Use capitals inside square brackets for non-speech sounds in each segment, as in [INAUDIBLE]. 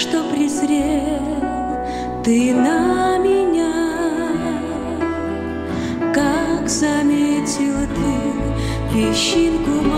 что презрел ты на меня, как заметил ты песчинку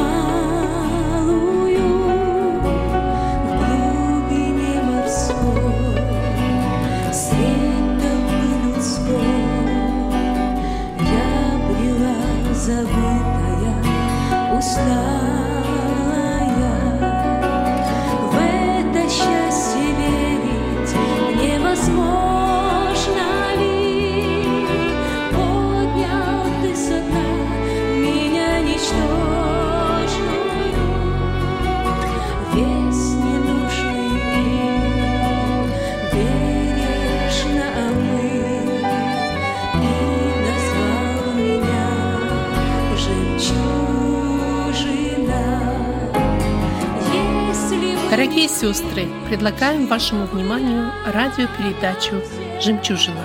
сестры, предлагаем вашему вниманию радиопередачу «Жемчужина»,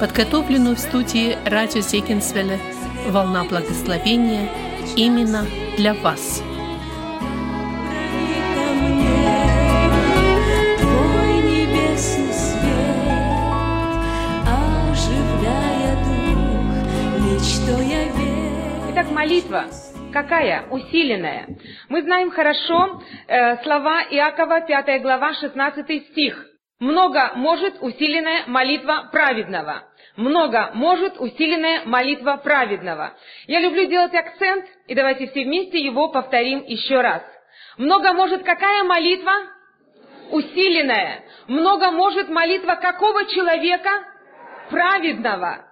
подготовленную в студии радио Зегенсвелля «Волна благословения» именно для вас. Итак, молитва. Какая? Усиленная. Мы знаем хорошо э, слова Иакова, 5 глава, 16 стих. Много может усиленная молитва праведного. Много может усиленная молитва праведного. Я люблю делать акцент, и давайте все вместе его повторим еще раз. Много может какая молитва? Усиленная. Много может молитва какого человека? Праведного.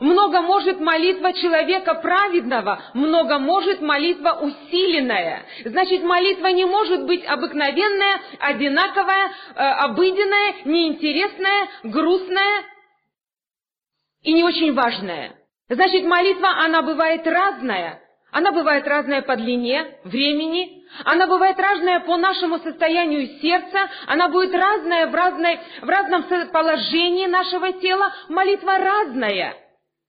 Много может молитва человека праведного, много может молитва усиленная. Значит, молитва не может быть обыкновенная, одинаковая, э, обыденная, неинтересная, грустная и не очень важная. Значит, молитва, она бывает разная. Она бывает разная по длине, времени, она бывает разная по нашему состоянию сердца, она будет разная в, разной, в разном положении нашего тела. Молитва разная.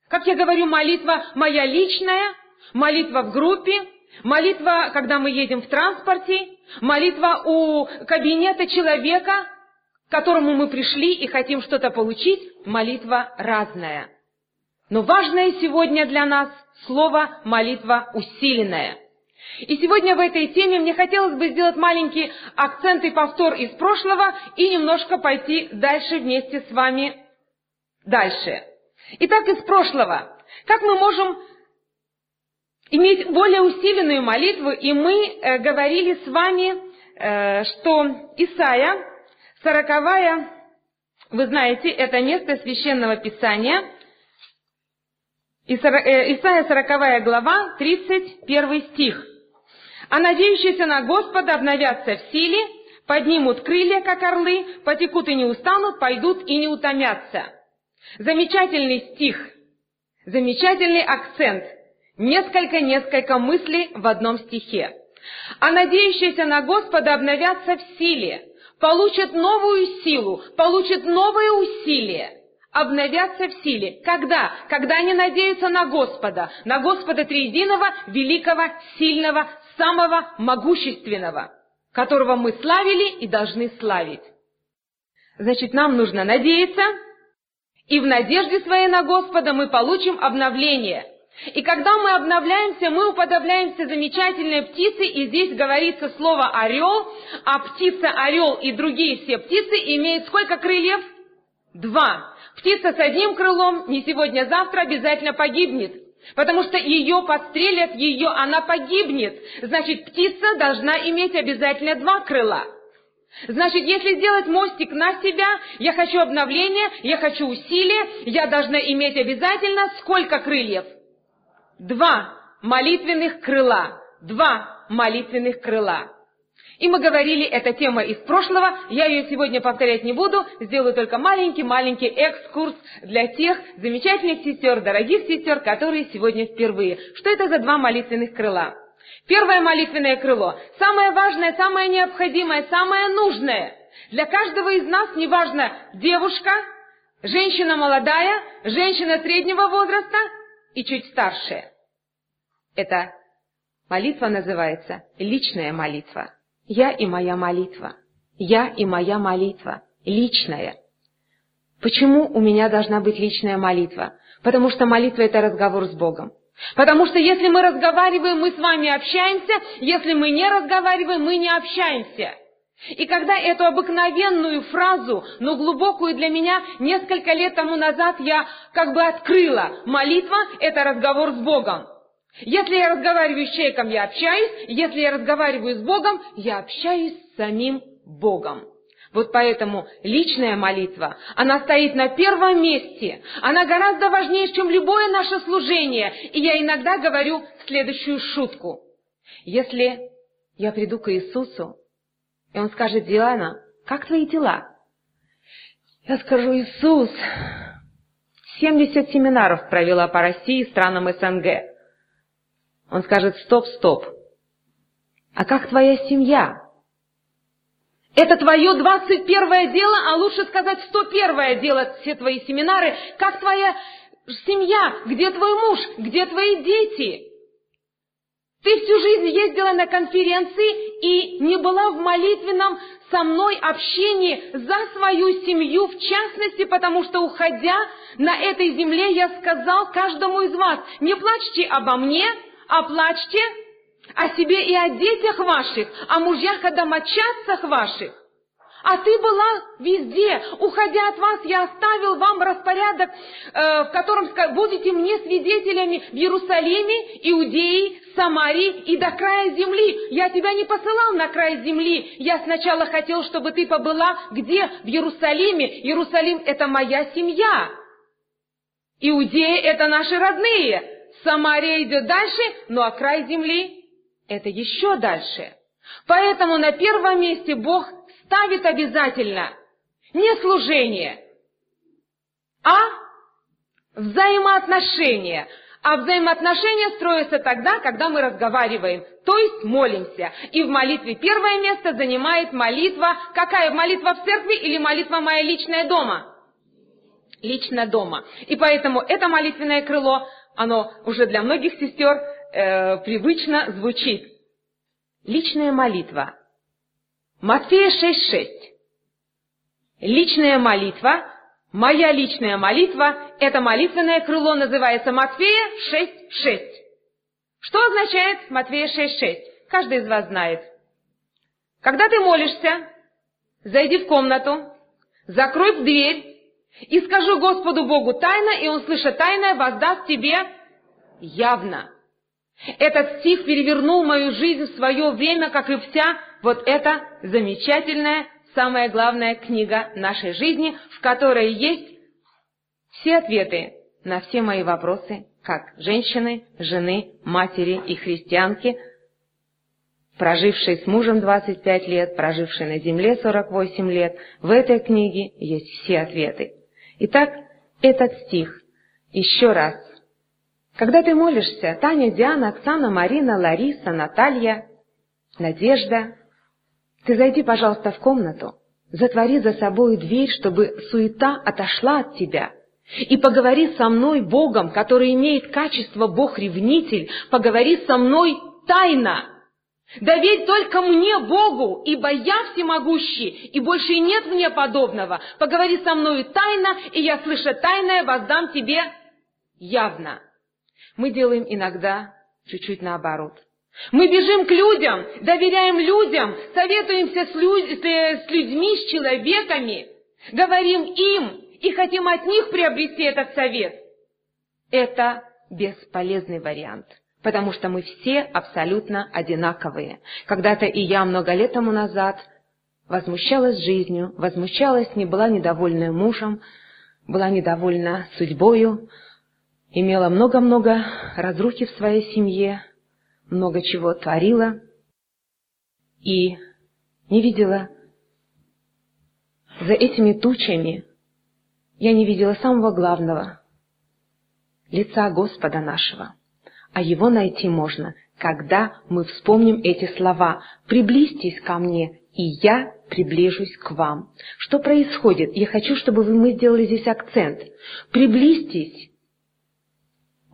Как я говорю, молитва моя личная, молитва в группе, молитва, когда мы едем в транспорте, молитва у кабинета человека, к которому мы пришли и хотим что-то получить, молитва разная. Но важное сегодня для нас слово молитва усиленная. И сегодня в этой теме мне хотелось бы сделать маленький акцент и повтор из прошлого и немножко пойти дальше вместе с вами дальше. Итак, из прошлого. Как мы можем иметь более усиленную молитву? И мы э, говорили с вами, э, что Исаия, сороковая, вы знаете, это место священного писания, Иса- э, Исайя 40 глава, 31 стих. «А надеющиеся на Господа обновятся в силе, поднимут крылья, как орлы, потекут и не устанут, пойдут и не утомятся». Замечательный стих, замечательный акцент, несколько-несколько мыслей в одном стихе. «А надеющиеся на Господа обновятся в силе, получат новую силу, получат новые усилия, обновятся в силе. Когда? Когда они надеются на Господа, на Господа Триединого, великого, сильного, самого могущественного, которого мы славили и должны славить. Значит, нам нужно надеяться, и в надежде своей на Господа мы получим обновление. И когда мы обновляемся, мы уподобляемся замечательной птице, и здесь говорится слово «орел», а птица «орел» и другие все птицы имеют сколько крыльев? Два. Птица с одним крылом не сегодня-завтра обязательно погибнет, потому что ее подстрелят, ее, она погибнет. Значит, птица должна иметь обязательно два крыла. Значит, если сделать мостик на себя, я хочу обновления, я хочу усилия, я должна иметь обязательно сколько крыльев? Два молитвенных крыла. Два молитвенных крыла. И мы говорили, эта тема из прошлого, я ее сегодня повторять не буду, сделаю только маленький-маленький экскурс для тех замечательных сестер, дорогих сестер, которые сегодня впервые. Что это за два молитвенных крыла? Первое молитвенное крыло, самое важное, самое необходимое, самое нужное. Для каждого из нас, неважно, девушка, женщина молодая, женщина среднего возраста и чуть старшая. Эта молитва называется личная молитва. Я и моя молитва. Я и моя молитва, личная. Почему у меня должна быть личная молитва? Потому что молитва – это разговор с Богом. Потому что если мы разговариваем, мы с вами общаемся, если мы не разговариваем, мы не общаемся. И когда эту обыкновенную фразу, но глубокую для меня, несколько лет тому назад я как бы открыла, молитва – это разговор с Богом. Если я разговариваю с человеком, я общаюсь, если я разговариваю с Богом, я общаюсь с самим Богом. Вот поэтому личная молитва, она стоит на первом месте. Она гораздо важнее, чем любое наше служение. И я иногда говорю следующую шутку. Если я приду к Иисусу, и Он скажет, Диана, как твои дела? Я скажу, Иисус, 70 семинаров провела по России и странам СНГ. Он скажет, стоп, стоп. А как твоя семья? Это твое 21 дело, а лучше сказать 101 дело, все твои семинары. Как твоя семья? Где твой муж? Где твои дети? Ты всю жизнь ездила на конференции и не была в молитвенном со мной общении за свою семью, в частности, потому что, уходя на этой земле, я сказал каждому из вас, не плачьте обо мне, а плачьте о себе и о детях ваших, о мужьях и домочадцах ваших. А ты была везде. Уходя от вас, я оставил вам распорядок, э, в котором будете мне свидетелями в Иерусалиме, Иудеи, Самарии и до края земли. Я тебя не посылал на край земли. Я сначала хотел, чтобы ты побыла где? В Иерусалиме. Иерусалим – это моя семья. Иудеи – это наши родные. Самария идет дальше, ну а край земли это еще дальше. Поэтому на первом месте Бог ставит обязательно не служение, а взаимоотношения. А взаимоотношения строятся тогда, когда мы разговариваем, то есть молимся. И в молитве первое место занимает молитва. Какая молитва в церкви или молитва моя личная дома? Лично дома. И поэтому это молитвенное крыло, оно уже для многих сестер э, привычно звучит. Личная молитва. Матфея 6.6. Личная молитва, моя личная молитва, это молитвенное крыло называется Матфея 6.6. Что означает Матфея 6.6? Каждый из вас знает. Когда ты молишься, зайди в комнату, закрой дверь и скажу Господу Богу тайно, и Он, слыша тайное, воздаст тебе явно. Этот стих перевернул мою жизнь в свое время, как и вся вот эта замечательная, самая главная книга нашей жизни, в которой есть все ответы на все мои вопросы, как женщины, жены, матери и христианки, прожившей с мужем 25 лет, прожившей на земле 48 лет. В этой книге есть все ответы. Итак, этот стих еще раз когда ты молишься, Таня, Диана, Оксана, Марина, Лариса, Наталья, Надежда, ты зайди, пожалуйста, в комнату, затвори за собой дверь, чтобы суета отошла от тебя, и поговори со мной, Богом, который имеет качество Бог-ревнитель, поговори со мной тайно. Доверь только мне, Богу, ибо я всемогущий, и больше нет мне подобного. Поговори со мною тайно, и я, слыша тайное, воздам тебе явно. Мы делаем иногда чуть-чуть наоборот. Мы бежим к людям, доверяем людям, советуемся с, люд... с людьми, с человеками, говорим им и хотим от них приобрести этот совет. Это бесполезный вариант, потому что мы все абсолютно одинаковые. Когда-то и я много лет тому назад возмущалась жизнью, возмущалась, не была недовольна мужем, была недовольна судьбою, имела много-много разрухи в своей семье, много чего творила и не видела за этими тучами, я не видела самого главного — лица Господа нашего. А его найти можно, когда мы вспомним эти слова «Приблизьтесь ко мне, и я приближусь к вам». Что происходит? Я хочу, чтобы мы сделали здесь акцент. «Приблизьтесь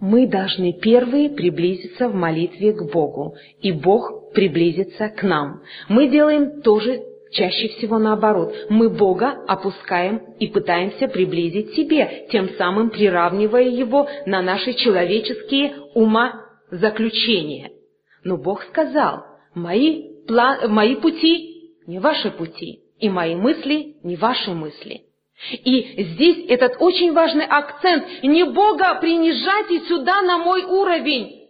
мы должны первые приблизиться в молитве к Богу, и Бог приблизится к нам. Мы делаем то же Чаще всего наоборот. Мы Бога опускаем и пытаемся приблизить себе, тем самым приравнивая Его на наши человеческие умозаключения. Но Бог сказал, мои, план, мои пути не ваши пути, и мои мысли не ваши мысли. И здесь этот очень важный акцент. Не Бога принижать и сюда на мой уровень.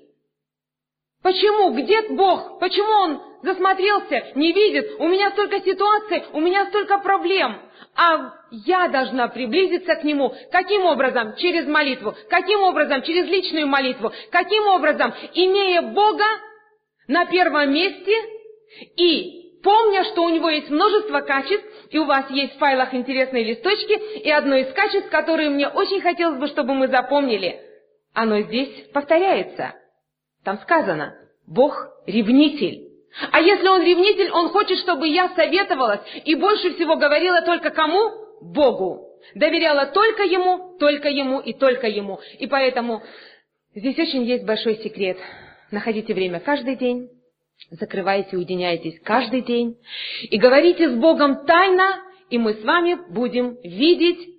Почему? Где Бог? Почему Он засмотрелся, не видит? У меня столько ситуаций, у меня столько проблем. А я должна приблизиться к Нему. Каким образом? Через молитву. Каким образом? Через личную молитву. Каким образом? Имея Бога на первом месте и помня, что у Него есть множество качеств, и у вас есть в файлах интересные листочки, и одно из качеств, которые мне очень хотелось бы, чтобы мы запомнили, оно здесь повторяется. Там сказано, Бог ревнитель. А если Он ревнитель, Он хочет, чтобы я советовалась и больше всего говорила только кому? Богу. Доверяла только Ему, только Ему и только Ему. И поэтому здесь очень есть большой секрет. Находите время каждый день, закрывайте, уединяйтесь каждый день и говорите с Богом тайно, и мы с вами будем видеть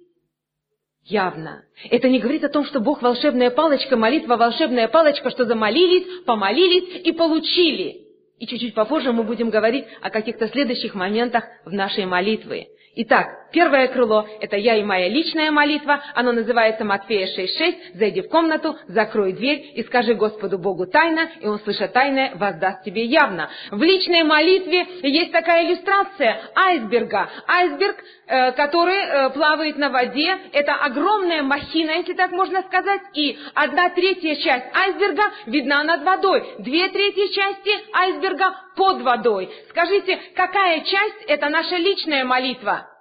явно. Это не говорит о том, что Бог волшебная палочка, молитва волшебная палочка, что замолились, помолились и получили. И чуть-чуть попозже мы будем говорить о каких-то следующих моментах в нашей молитве. Итак, первое крыло – это «Я и моя личная молитва». Оно называется Матфея 6.6. «Зайди в комнату, закрой дверь и скажи Господу Богу тайно, и Он, слыша тайное, воздаст тебе явно». В личной молитве есть такая иллюстрация айсберга. Айсберг, э, который э, плавает на воде, это огромная махина, если так можно сказать, и одна третья часть айсберга видна над водой, две трети части айсберга под водой. Скажите, какая часть – это наша личная молитва?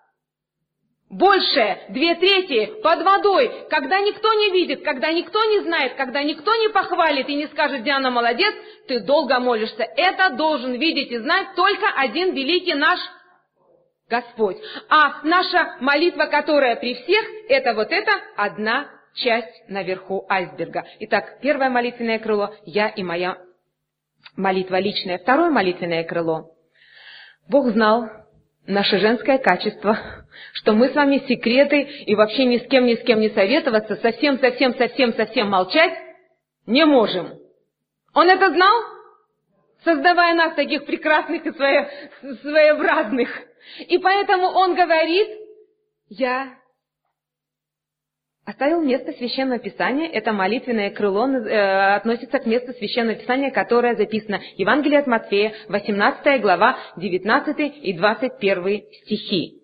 Больше, две трети, под водой, когда никто не видит, когда никто не знает, когда никто не похвалит и не скажет, Диана, молодец, ты долго молишься. Это должен видеть и знать только один великий наш Господь. А наша молитва, которая при всех, это вот эта одна часть наверху айсберга. Итак, первое молитвенное крыло – я и моя молитва личная. Второе молитвенное крыло. Бог знал наше женское качество, что мы с вами секреты и вообще ни с кем, ни с кем не советоваться, совсем, совсем, совсем, совсем молчать не можем. Он это знал? Создавая нас таких прекрасных и своеобразных. И поэтому он говорит, я Оставил место Священного Писания, это молитвенное крыло э, относится к месту Священного Писания, которое записано Евангелие от Матфея, 18 глава, 19 и 21 стихи.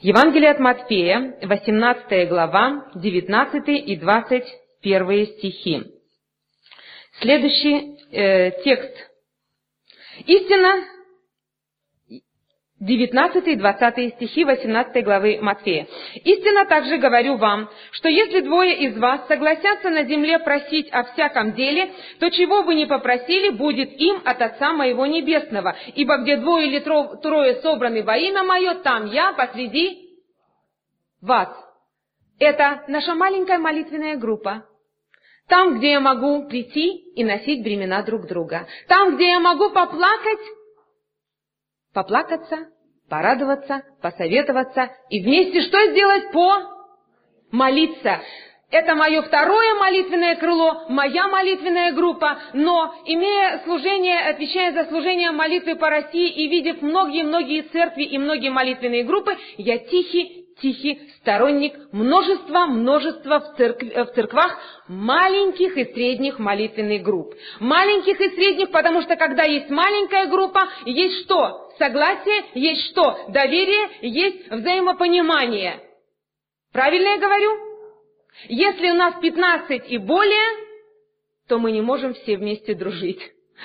Евангелие от Матфея, 18 глава, 19 и 21 стихи. Следующий э, текст. Истина 19 и 20 стихи 18 главы Матфея. «Истинно также говорю вам, что если двое из вас согласятся на земле просить о всяком деле, то чего бы ни попросили, будет им от Отца Моего Небесного. Ибо где двое или трое собраны во имя Мое, там я посреди вас». Это наша маленькая молитвенная группа. Там, где я могу прийти и носить бремена друг друга. Там, где я могу поплакать поплакаться, порадоваться, посоветоваться и вместе что сделать? По молиться. Это мое второе молитвенное крыло, моя молитвенная группа, но имея служение, отвечая за служение молитвы по России и видев многие-многие церкви и многие молитвенные группы, я тихий, тихий сторонник множества, множества в, церкви, в церквах маленьких и средних молитвенных групп. Маленьких и средних, потому что когда есть маленькая группа, есть что? согласие, есть что? Доверие, есть взаимопонимание. Правильно я говорю? Если у нас 15 и более, то мы не можем все вместе дружить.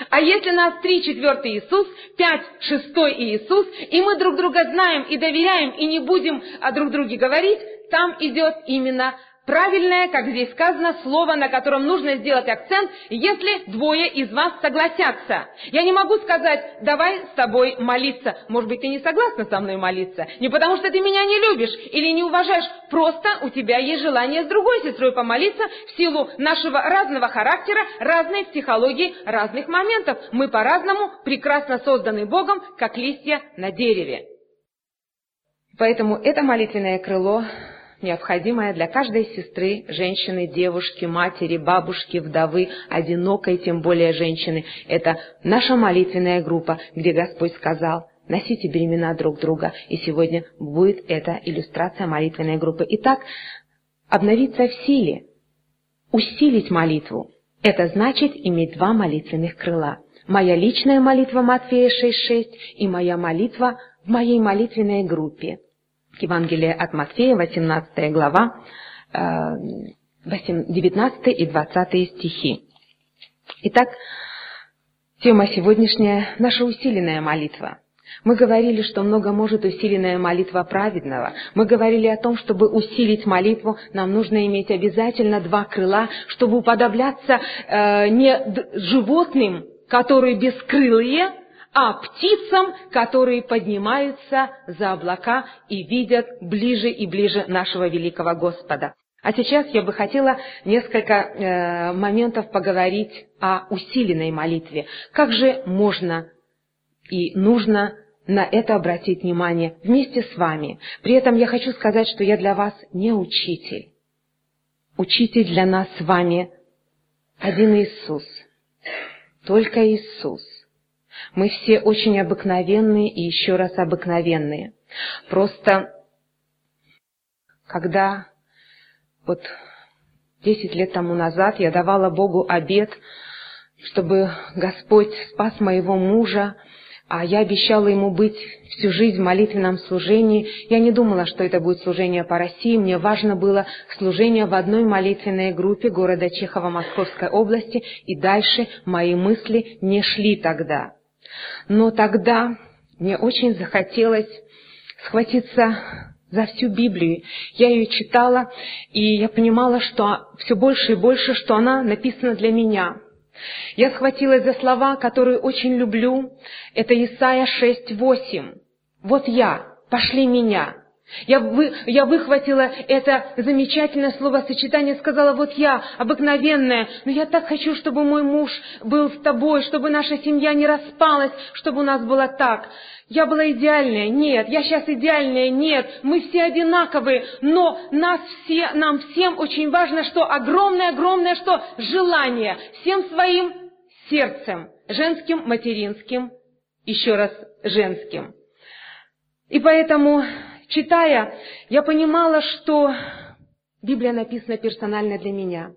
А если нас три четвертый Иисус, пять шестой Иисус, и мы друг друга знаем и доверяем, и не будем о друг друге говорить, там идет именно правильное, как здесь сказано, слово, на котором нужно сделать акцент, если двое из вас согласятся. Я не могу сказать, давай с тобой молиться. Может быть, ты не согласна со мной молиться? Не потому, что ты меня не любишь или не уважаешь, просто у тебя есть желание с другой сестрой помолиться в силу нашего разного характера, разной психологии, разных моментов. Мы по-разному прекрасно созданы Богом, как листья на дереве. Поэтому это молитвенное крыло необходимое для каждой сестры, женщины, девушки, матери, бабушки, вдовы, одинокой, тем более женщины. Это наша молитвенная группа, где Господь сказал, носите бремена друг друга. И сегодня будет эта иллюстрация молитвенной группы. Итак, обновиться в силе, усилить молитву. Это значит иметь два молитвенных крыла. Моя личная молитва Матфея 6.6 и моя молитва в моей молитвенной группе. Евангелие от Матфея, 18 глава, 19 э, и 20 стихи. Итак, тема сегодняшняя – наша усиленная молитва. Мы говорили, что много может усиленная молитва праведного. Мы говорили о том, чтобы усилить молитву, нам нужно иметь обязательно два крыла, чтобы уподобляться э, не животным, которые бескрылые, а птицам, которые поднимаются за облака и видят ближе и ближе нашего великого Господа. А сейчас я бы хотела несколько э, моментов поговорить о усиленной молитве. Как же можно и нужно на это обратить внимание вместе с вами. При этом я хочу сказать, что я для вас не учитель. Учитель для нас с вами один Иисус. Только Иисус. Мы все очень обыкновенные и еще раз обыкновенные. Просто, когда вот десять лет тому назад я давала Богу обед, чтобы Господь спас моего мужа, а я обещала ему быть всю жизнь в молитвенном служении. Я не думала, что это будет служение по России. Мне важно было служение в одной молитвенной группе города Чехова Московской области, и дальше мои мысли не шли тогда. Но тогда мне очень захотелось схватиться за всю Библию. Я ее читала, и я понимала, что все больше и больше, что она написана для меня. Я схватилась за слова, которые очень люблю. Это Исайя 6.8. «Вот я, пошли меня». Я, вы, я выхватила это замечательное словосочетание, сказала, вот я, обыкновенная, но я так хочу, чтобы мой муж был с тобой, чтобы наша семья не распалась, чтобы у нас было так. Я была идеальная, нет, я сейчас идеальная, нет, мы все одинаковые, но нас все, нам всем очень важно, что огромное-огромное, что желание, всем своим сердцем, женским, материнским, еще раз женским. И поэтому читая, я понимала, что Библия написана персонально для меня.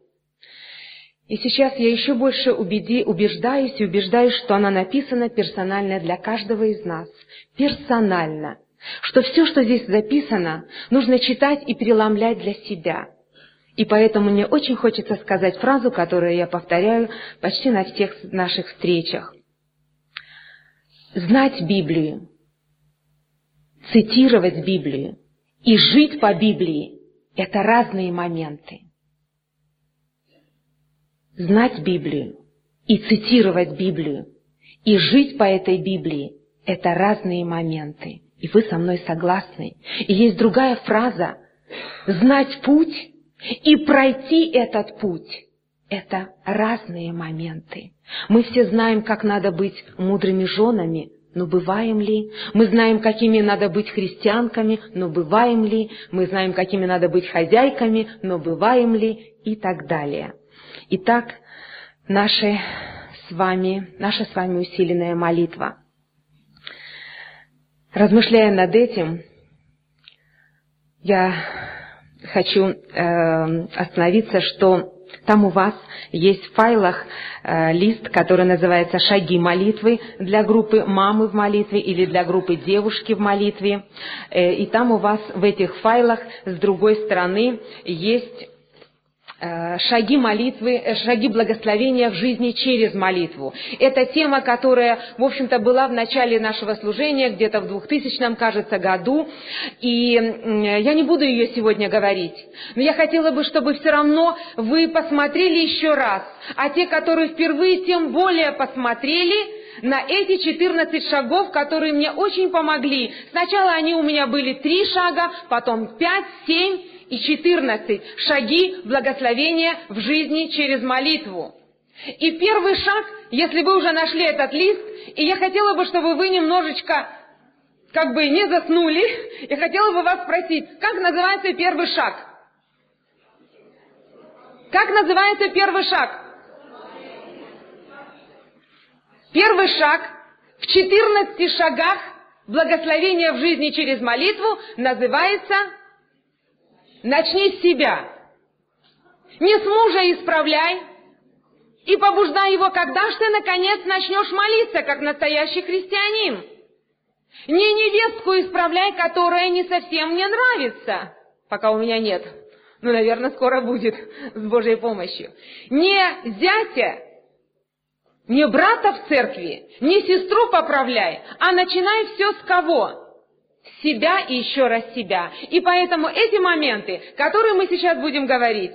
И сейчас я еще больше убеди, убеждаюсь и убеждаюсь, что она написана персонально для каждого из нас. Персонально. Что все, что здесь записано, нужно читать и переломлять для себя. И поэтому мне очень хочется сказать фразу, которую я повторяю почти на всех наших встречах. Знать Библию цитировать Библию и жить по Библии – это разные моменты. Знать Библию и цитировать Библию и жить по этой Библии – это разные моменты. И вы со мной согласны. И есть другая фраза – знать путь и пройти этот путь – это разные моменты. Мы все знаем, как надо быть мудрыми женами, но бываем ли? Мы знаем, какими надо быть христианками, но бываем ли? Мы знаем, какими надо быть хозяйками, но бываем ли? И так далее. Итак, наши с вами, наша с вами усиленная молитва. Размышляя над этим, я хочу э, остановиться, что там у вас есть в файлах э, лист, который называется «Шаги молитвы» для группы «Мамы в молитве» или для группы «Девушки в молитве». Э, и там у вас в этих файлах с другой стороны есть шаги молитвы, э, шаги благословения в жизни через молитву. Это тема, которая, в общем-то, была в начале нашего служения, где-то в 2000, кажется, году, и я не буду ее сегодня говорить. Но я хотела бы, чтобы все равно вы посмотрели еще раз, а те, которые впервые, тем более посмотрели, на эти 14 шагов, которые мне очень помогли. Сначала они у меня были три шага, потом пять, семь, и 14 шаги благословения в жизни через молитву. И первый шаг, если вы уже нашли этот лист, и я хотела бы, чтобы вы немножечко как бы не заснули, [LAUGHS] я хотела бы вас спросить, как называется первый шаг? Как называется первый шаг? Первый шаг в 14 шагах благословения в жизни через молитву называется Начни с себя. Не с мужа исправляй. И побуждай его, когда же ты, наконец, начнешь молиться, как настоящий христианин. Не невестку исправляй, которая не совсем мне нравится, пока у меня нет. Ну, наверное, скоро будет, с Божьей помощью. Не зятя, не брата в церкви, не сестру поправляй, а начинай все с кого? Себя и еще раз себя. И поэтому эти моменты, которые мы сейчас будем говорить,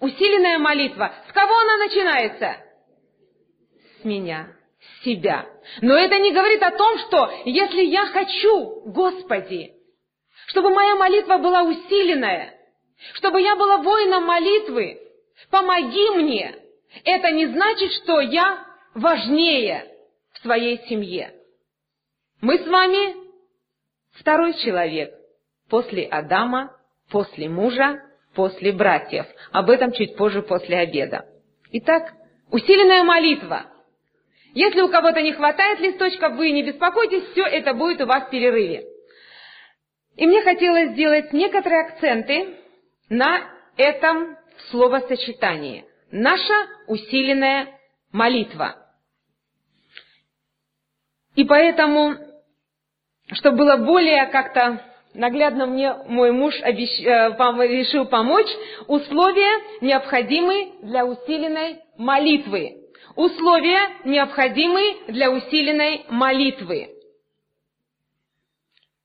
усиленная молитва, с кого она начинается? С меня, с себя. Но это не говорит о том, что если я хочу, Господи, чтобы моя молитва была усиленная, чтобы я была воином молитвы, помоги мне. Это не значит, что я важнее в своей семье. Мы с вами Второй человек после Адама, после мужа, после братьев. Об этом чуть позже после обеда. Итак, усиленная молитва. Если у кого-то не хватает листочков, вы не беспокойтесь, все это будет у вас в перерыве. И мне хотелось сделать некоторые акценты на этом словосочетании. Наша усиленная молитва. И поэтому чтобы было более как-то наглядно мне мой муж обещ... Э, решил помочь, условия необходимые для усиленной молитвы. Условия необходимые для усиленной молитвы.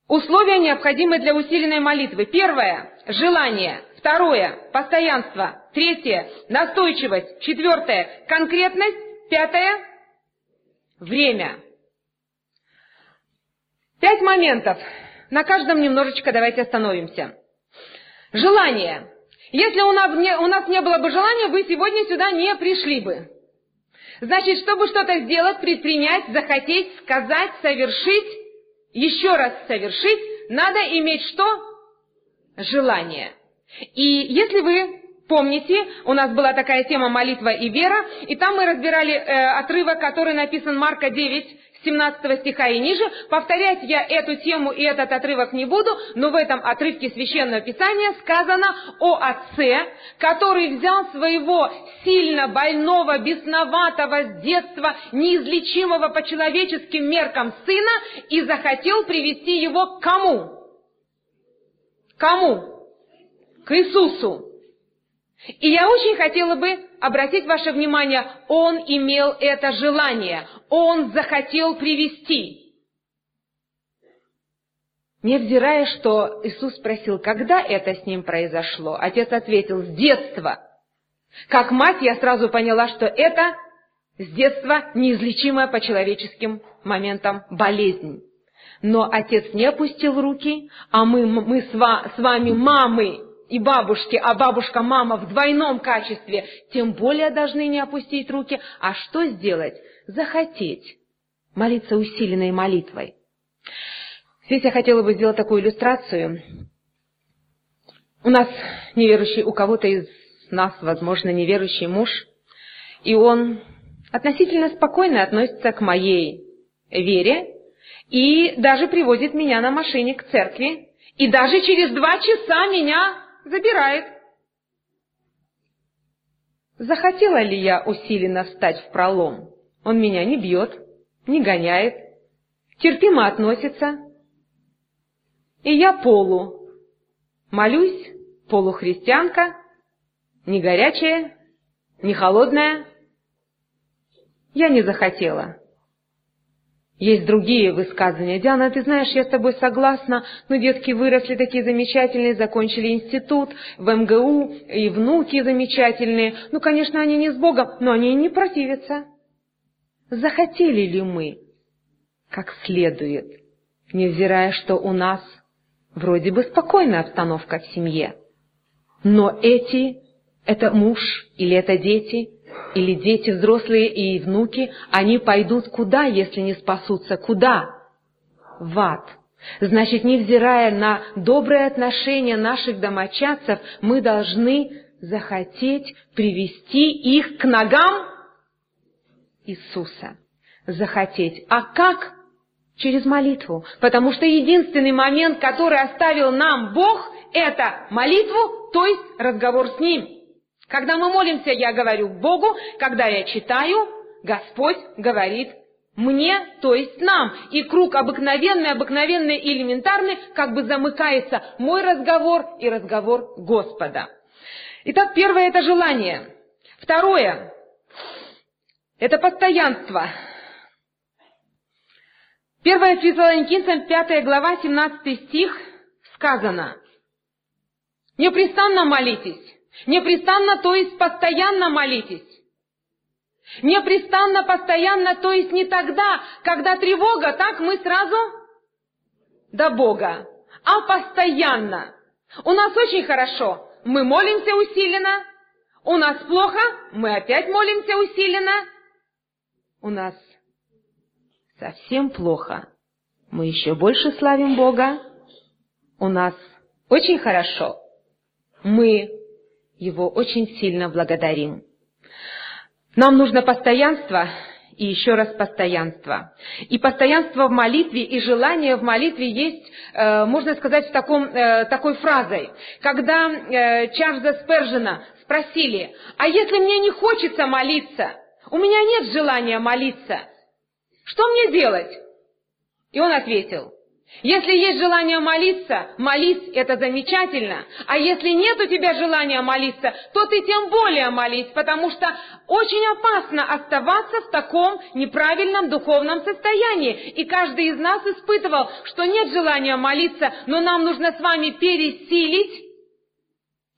Условия необходимые для усиленной молитвы. Первое – желание. Второе – постоянство. Третье – настойчивость. Четвертое – конкретность. Пятое – время. Пять моментов. На каждом немножечко давайте остановимся. Желание. Если у нас, не, у нас не было бы желания, вы сегодня сюда не пришли бы. Значит, чтобы что-то сделать, предпринять, захотеть, сказать, совершить, еще раз совершить, надо иметь что? Желание. И если вы помните, у нас была такая тема молитва и вера, и там мы разбирали э, отрывок, который написан Марка 9, 17 стиха и ниже. Повторять я эту тему и этот отрывок не буду, но в этом отрывке Священного Писания сказано о отце, который взял своего сильно больного, бесноватого с детства, неизлечимого по человеческим меркам сына и захотел привести его к кому? Кому? К Иисусу. И я очень хотела бы обратить ваше внимание, он имел это желание, он захотел привести. Невзирая, что Иисус спросил, когда это с ним произошло, отец ответил, с детства. Как мать я сразу поняла, что это с детства неизлечимая по человеческим моментам болезнь. Но отец не опустил руки, а мы, мы с, с вами мамы, и бабушки, а бабушка-мама в двойном качестве, тем более должны не опустить руки. А что сделать? Захотеть. Молиться усиленной молитвой. Здесь я хотела бы сделать такую иллюстрацию. У нас неверующий, у кого-то из нас, возможно, неверующий муж, и он относительно спокойно относится к моей вере и даже приводит меня на машине к церкви, и даже через два часа меня забирает. Захотела ли я усиленно встать в пролом? Он меня не бьет, не гоняет, терпимо относится. И я полу. Молюсь, полухристианка, Не горячее, не холодное. Я не захотела. Есть другие высказывания. Диана, ты знаешь, я с тобой согласна, но детки выросли такие замечательные, закончили институт в МГУ, и внуки замечательные. Ну, конечно, они не с Богом, но они и не противятся. Захотели ли мы как следует, невзирая, что у нас вроде бы спокойная обстановка в семье, но эти, это муж или это дети, или дети взрослые и внуки, они пойдут куда, если не спасутся? Куда? В ад. Значит, невзирая на добрые отношения наших домочадцев, мы должны захотеть привести их к ногам Иисуса. Захотеть. А как? Через молитву. Потому что единственный момент, который оставил нам Бог, это молитву, то есть разговор с Ним. Когда мы молимся, я говорю Богу, когда я читаю, Господь говорит мне, то есть нам. И круг обыкновенный, обыкновенный и элементарный как бы замыкается мой разговор и разговор Господа. Итак, первое – это желание. Второе – это постоянство. Первое Фессалоникийцам, 5 глава, 17 стих сказано. «Непрестанно молитесь, Непрестанно, то есть постоянно молитесь. Непрестанно, постоянно, то есть не тогда, когда тревога, так мы сразу до Бога, а постоянно. У нас очень хорошо, мы молимся усиленно. У нас плохо, мы опять молимся усиленно. У нас совсем плохо, мы еще больше славим Бога. У нас очень хорошо, мы его очень сильно благодарим. Нам нужно постоянство и еще раз постоянство. И постоянство в молитве и желание в молитве есть, э, можно сказать, в таком, э, такой фразой. Когда э, Чарльза Спержина спросили, а если мне не хочется молиться, у меня нет желания молиться, что мне делать? И он ответил, если есть желание молиться, молись, это замечательно. А если нет у тебя желания молиться, то ты тем более молись, потому что очень опасно оставаться в таком неправильном духовном состоянии. И каждый из нас испытывал, что нет желания молиться, но нам нужно с вами пересилить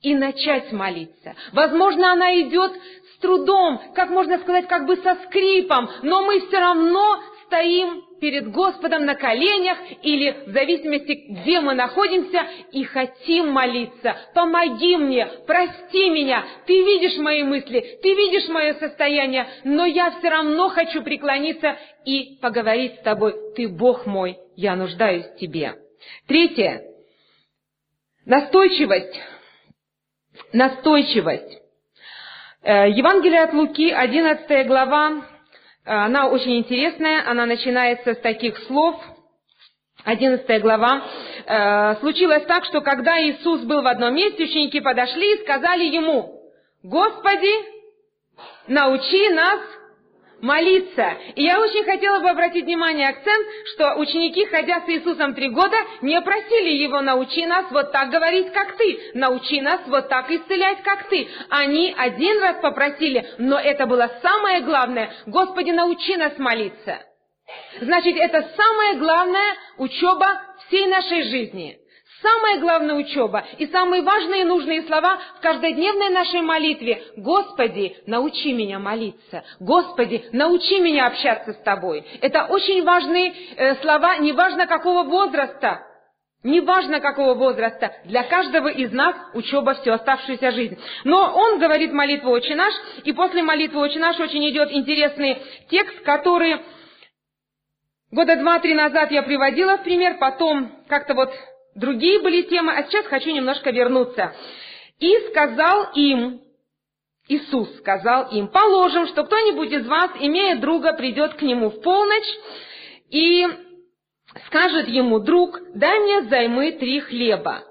и начать молиться. Возможно, она идет с трудом, как можно сказать, как бы со скрипом, но мы все равно стоим перед Господом на коленях или в зависимости, где мы находимся, и хотим молиться. Помоги мне, прости меня, ты видишь мои мысли, ты видишь мое состояние, но я все равно хочу преклониться и поговорить с тобой. Ты Бог мой, я нуждаюсь в тебе. Третье. Настойчивость. Настойчивость. Э, Евангелие от Луки, 11 глава, она очень интересная, она начинается с таких слов. 11 глава. Э, случилось так, что когда Иисус был в одном месте, ученики подошли и сказали ему, «Господи, научи нас молиться. И я очень хотела бы обратить внимание, акцент, что ученики, ходя с Иисусом три года, не просили Его, научи нас вот так говорить, как Ты, научи нас вот так исцелять, как Ты. Они один раз попросили, но это было самое главное, Господи, научи нас молиться. Значит, это самая главная учеба всей нашей жизни – Самая главная учеба и самые важные и нужные слова в каждодневной нашей молитве. Господи, научи меня молиться. Господи, научи меня общаться с Тобой. Это очень важные э, слова, неважно какого возраста. Неважно какого возраста, для каждого из нас учеба всю оставшуюся жизнь. Но он говорит молитву «Отче наш», и после молитвы «Отче наш» очень идет интересный текст, который года два-три назад я приводила в пример, потом как-то вот Другие были темы, а сейчас хочу немножко вернуться. «И сказал им, Иисус сказал им, положим, что кто-нибудь из вас, имея друга, придет к нему в полночь и скажет ему, друг, дай мне займы три хлеба.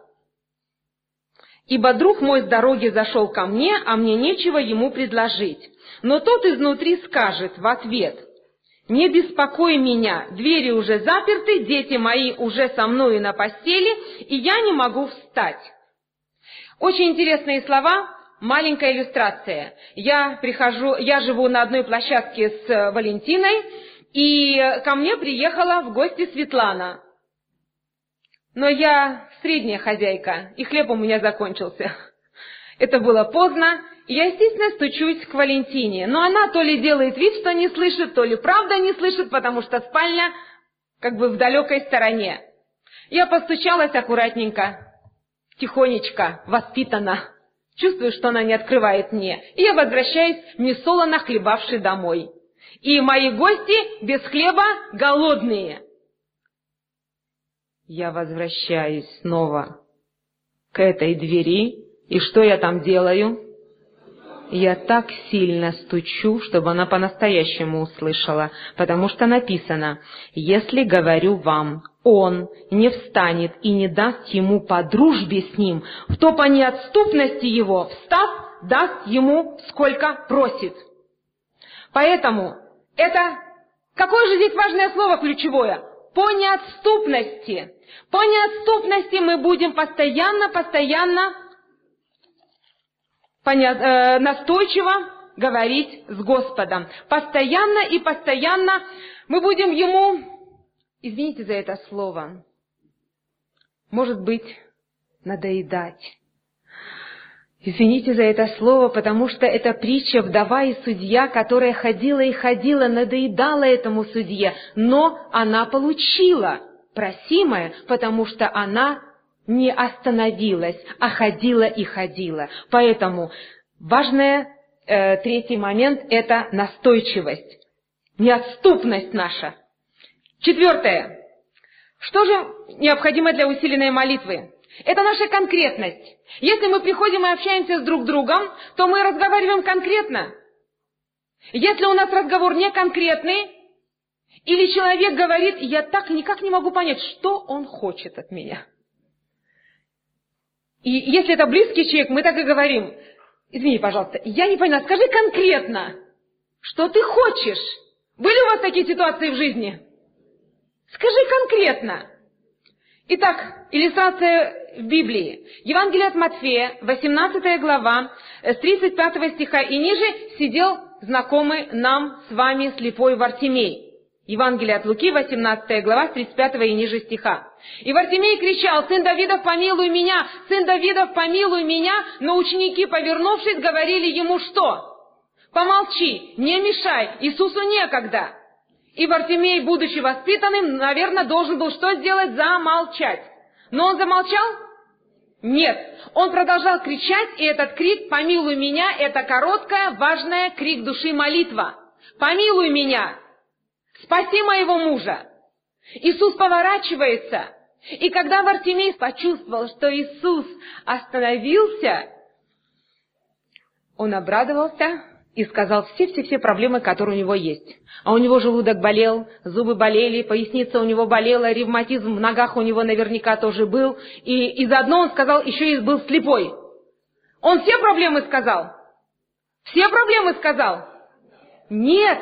Ибо друг мой с дороги зашел ко мне, а мне нечего ему предложить. Но тот изнутри скажет в ответ, не беспокой меня, двери уже заперты, дети мои уже со мною на постели, и я не могу встать. Очень интересные слова. маленькая иллюстрация. Я прихожу, я живу на одной площадке с э, Валентиной, и ко мне приехала в гости Светлана. Но я средняя хозяйка, и хлеб у меня закончился. Это было поздно, я, естественно, стучусь к Валентине. Но она то ли делает вид, что не слышит, то ли правда не слышит, потому что спальня как бы в далекой стороне. Я постучалась аккуратненько, тихонечко, воспитанно. Чувствую, что она не открывает мне. И я возвращаюсь, несолоно хлебавший домой. И мои гости без хлеба голодные. Я возвращаюсь снова к этой двери, и что я там делаю? Я так сильно стучу, чтобы она по-настоящему услышала, потому что написано, «Если говорю вам, он не встанет и не даст ему по дружбе с ним, то по неотступности его, встав, даст ему сколько просит». Поэтому это, какое же здесь важное слово ключевое? По неотступности. По неотступности мы будем постоянно, Э, настойчиво говорить с Господом. Постоянно и постоянно мы будем Ему, извините за это слово, может быть, надоедать. Извините за это слово, потому что это притча вдова и судья, которая ходила и ходила, надоедала этому судье, но она получила просимое, потому что она не остановилась, а ходила и ходила. Поэтому важный э, третий момент – это настойчивость, неотступность наша. Четвертое. Что же необходимо для усиленной молитвы? Это наша конкретность. Если мы приходим и общаемся с друг другом, то мы разговариваем конкретно. Если у нас разговор не конкретный, или человек говорит, я так никак не могу понять, что он хочет от меня – и если это близкий человек, мы так и говорим, извини, пожалуйста, я не поняла, скажи конкретно, что ты хочешь. Были у вас такие ситуации в жизни? Скажи конкретно. Итак, иллюстрация в Библии. Евангелие от Матфея, 18 глава, с 35 стиха и ниже сидел знакомый нам с вами слепой Вартимей. Евангелие от Луки, 18 глава, с 35 и ниже стиха. И Вартимей кричал, «Сын Давидов, помилуй меня! Сын Давидов, помилуй меня!» Но ученики, повернувшись, говорили ему что? «Помолчи, не мешай, Иисусу некогда!» И Вартимей, будучи воспитанным, наверное, должен был что сделать? Замолчать. Но он замолчал? Нет. Он продолжал кричать, и этот крик «Помилуй меня» — это короткая, важная крик души молитва. «Помилуй меня!» Спаси моего мужа. Иисус поворачивается, и когда Вартимей почувствовал, что Иисус остановился, он обрадовался и сказал все-все-все проблемы, которые у него есть. А у него желудок болел, зубы болели, поясница у него болела, ревматизм в ногах у него наверняка тоже был. И, и заодно он сказал, еще и был слепой. Он все проблемы сказал? Все проблемы сказал? Нет!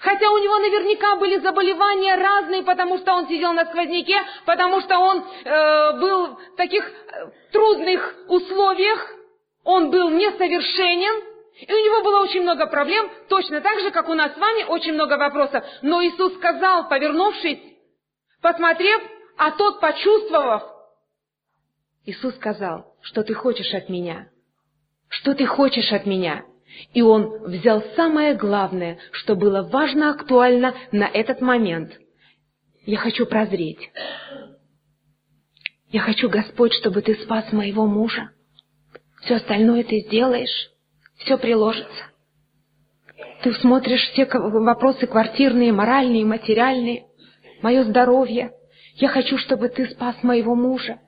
Хотя у него наверняка были заболевания разные, потому что он сидел на сквозняке, потому что он э, был в таких э, трудных условиях, он был несовершенен, и у него было очень много проблем, точно так же, как у нас с вами очень много вопросов. Но Иисус сказал, повернувшись, посмотрев, а тот почувствовав, Иисус сказал, что ты хочешь от меня? Что ты хочешь от меня? И он взял самое главное, что было важно, актуально на этот момент. Я хочу прозреть. Я хочу, Господь, чтобы Ты спас моего мужа. Все остальное Ты сделаешь, все приложится. Ты смотришь все вопросы квартирные, моральные, материальные, мое здоровье. Я хочу, чтобы Ты спас моего мужа.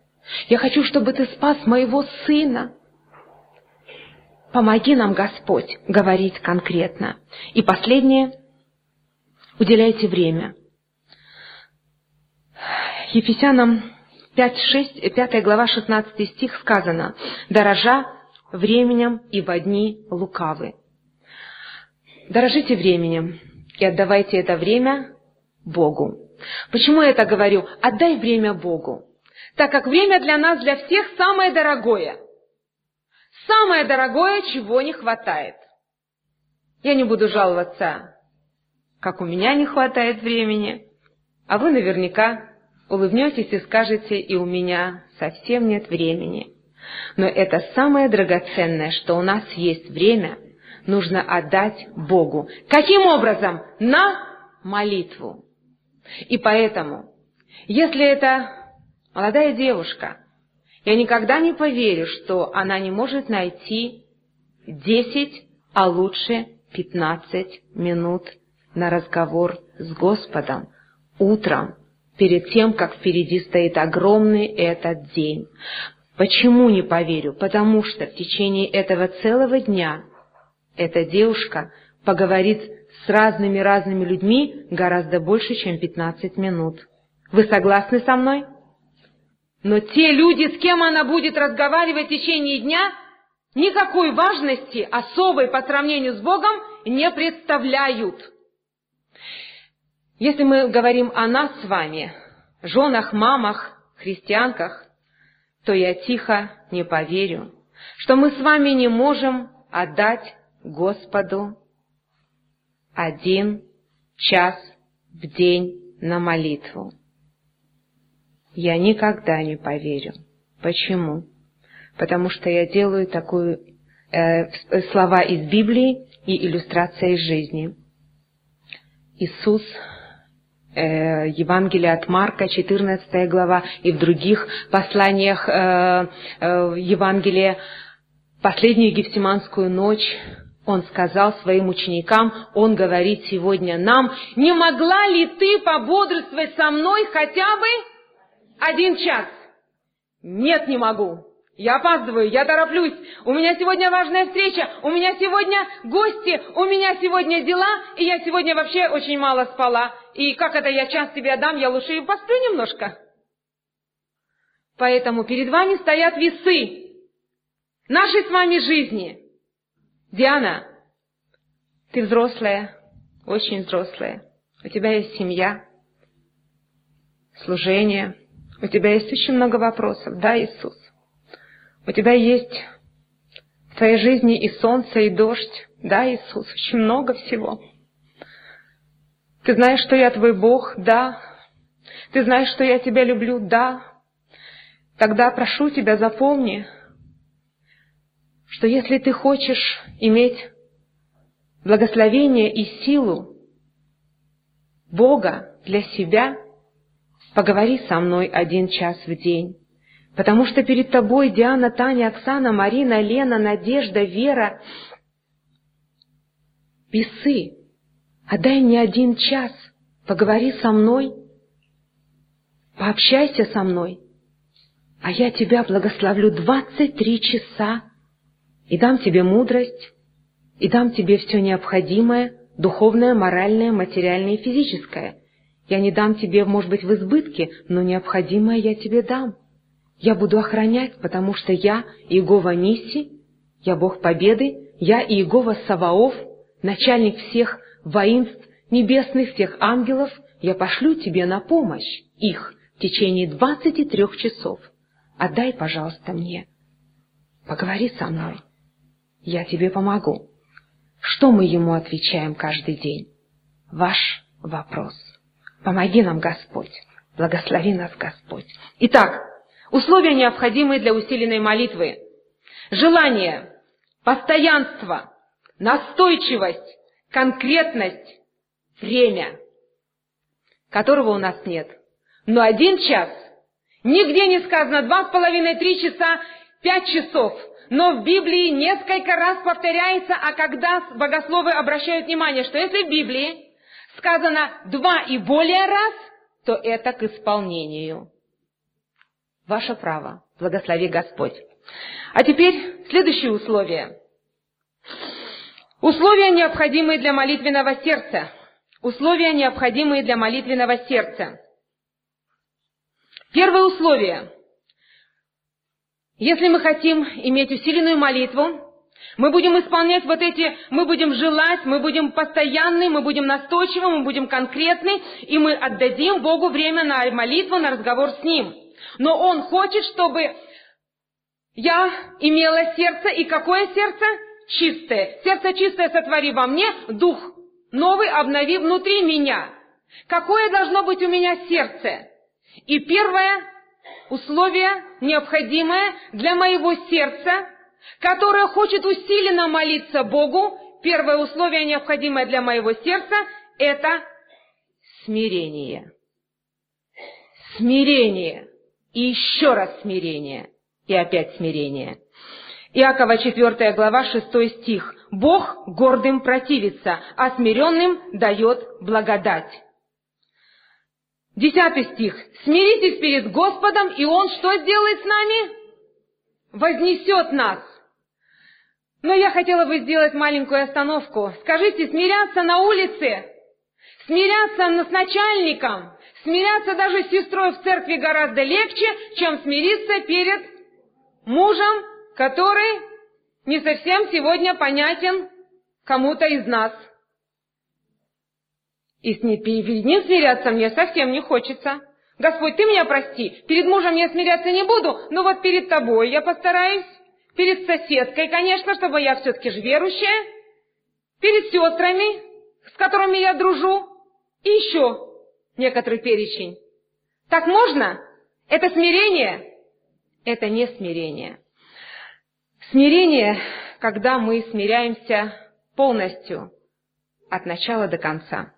Я хочу, чтобы Ты спас моего сына. Помоги нам, Господь, говорить конкретно. И последнее, уделяйте время. Ефесянам 5, 6, 5 глава 16 стих сказано, «Дорожа временем и в дни лукавы». Дорожите временем и отдавайте это время Богу. Почему я это говорю? Отдай время Богу. Так как время для нас, для всех самое дорогое – самое дорогое, чего не хватает. Я не буду жаловаться, как у меня не хватает времени, а вы наверняка улыбнетесь и скажете, и у меня совсем нет времени. Но это самое драгоценное, что у нас есть время, нужно отдать Богу. Каким образом? На молитву. И поэтому, если это молодая девушка, я никогда не поверю, что она не может найти 10, а лучше 15 минут на разговор с Господом утром, перед тем, как впереди стоит огромный этот день. Почему не поверю? Потому что в течение этого целого дня эта девушка поговорит с разными-разными людьми гораздо больше, чем 15 минут. Вы согласны со мной? Но те люди, с кем она будет разговаривать в течение дня, никакой важности особой по сравнению с Богом не представляют. Если мы говорим о нас с вами, женах, мамах, христианках, то я тихо не поверю, что мы с вами не можем отдать Господу один час в день на молитву. Я никогда не поверю. Почему? Потому что я делаю такую э, слова из Библии и иллюстрация из жизни. Иисус э, Евангелие от Марка, 14 глава, и в других посланиях э, э, Евангелия, последнюю Гефсиманскую ночь, он сказал своим ученикам, он говорит сегодня нам, не могла ли ты пободрствовать со мной хотя бы один час? Нет, не могу. Я опаздываю, я тороплюсь. У меня сегодня важная встреча, у меня сегодня гости, у меня сегодня дела, и я сегодня вообще очень мало спала. И как это я час тебе отдам, я лучше и посплю немножко. Поэтому перед вами стоят весы нашей с вами жизни. Диана, ты взрослая, очень взрослая. У тебя есть семья, служение. У тебя есть очень много вопросов. Да, Иисус? У тебя есть в твоей жизни и солнце, и дождь. Да, Иисус? Очень много всего. Ты знаешь, что я твой Бог? Да. Ты знаешь, что я тебя люблю? Да. Тогда прошу тебя, запомни, что если ты хочешь иметь благословение и силу Бога для себя, поговори со мной один час в день. Потому что перед тобой Диана, Таня, Оксана, Марина, Лена, Надежда, Вера, весы. Отдай мне один час, поговори со мной, пообщайся со мной, а я тебя благословлю двадцать три часа и дам тебе мудрость, и дам тебе все необходимое, духовное, моральное, материальное и физическое. Я не дам тебе, может быть, в избытке, но необходимое я тебе дам. Я буду охранять, потому что я Иегова Ниси, я Бог Победы, я Иегова Саваоф, начальник всех воинств небесных, всех ангелов, я пошлю тебе на помощь их в течение двадцати трех часов. Отдай, пожалуйста, мне. Поговори со мной я тебе помогу. Что мы ему отвечаем каждый день? Ваш вопрос. Помоги нам, Господь. Благослови нас, Господь. Итак, условия, необходимые для усиленной молитвы. Желание, постоянство, настойчивость, конкретность, время, которого у нас нет. Но один час, нигде не сказано два с половиной, три часа, пять часов – но в Библии несколько раз повторяется, а когда богословы обращают внимание, что если в Библии сказано два и более раз, то это к исполнению. Ваше право. Благослови Господь. А теперь следующее условие. Условия, необходимые для молитвенного сердца. Условия, необходимые для молитвенного сердца. Первое условие. Если мы хотим иметь усиленную молитву, мы будем исполнять вот эти, мы будем желать, мы будем постоянны, мы будем настойчивы, мы будем конкретны, и мы отдадим Богу время на молитву, на разговор с Ним. Но Он хочет, чтобы я имела сердце, и какое сердце? Чистое. Сердце чистое сотвори во мне, дух новый обнови внутри меня. Какое должно быть у меня сердце? И первое условие, необходимое для моего сердца, которое хочет усиленно молиться Богу, первое условие, необходимое для моего сердца, это смирение. Смирение. И еще раз смирение. И опять смирение. Иакова 4 глава 6 стих. Бог гордым противится, а смиренным дает благодать. Десятый стих. Смиритесь перед Господом, и Он что сделает с нами? Вознесет нас. Но я хотела бы сделать маленькую остановку. Скажите, смиряться на улице, смиряться с начальником, смиряться даже с сестрой в церкви гораздо легче, чем смириться перед мужем, который не совсем сегодня понятен кому-то из нас. И с ним смиряться мне совсем не хочется. Господь, ты меня прости, перед мужем я смиряться не буду, но вот перед тобой я постараюсь, перед соседкой, конечно, чтобы я все-таки же верующая, перед сестрами, с которыми я дружу, и еще некоторый перечень. Так можно? Это смирение? Это не смирение. Смирение, когда мы смиряемся полностью, от начала до конца.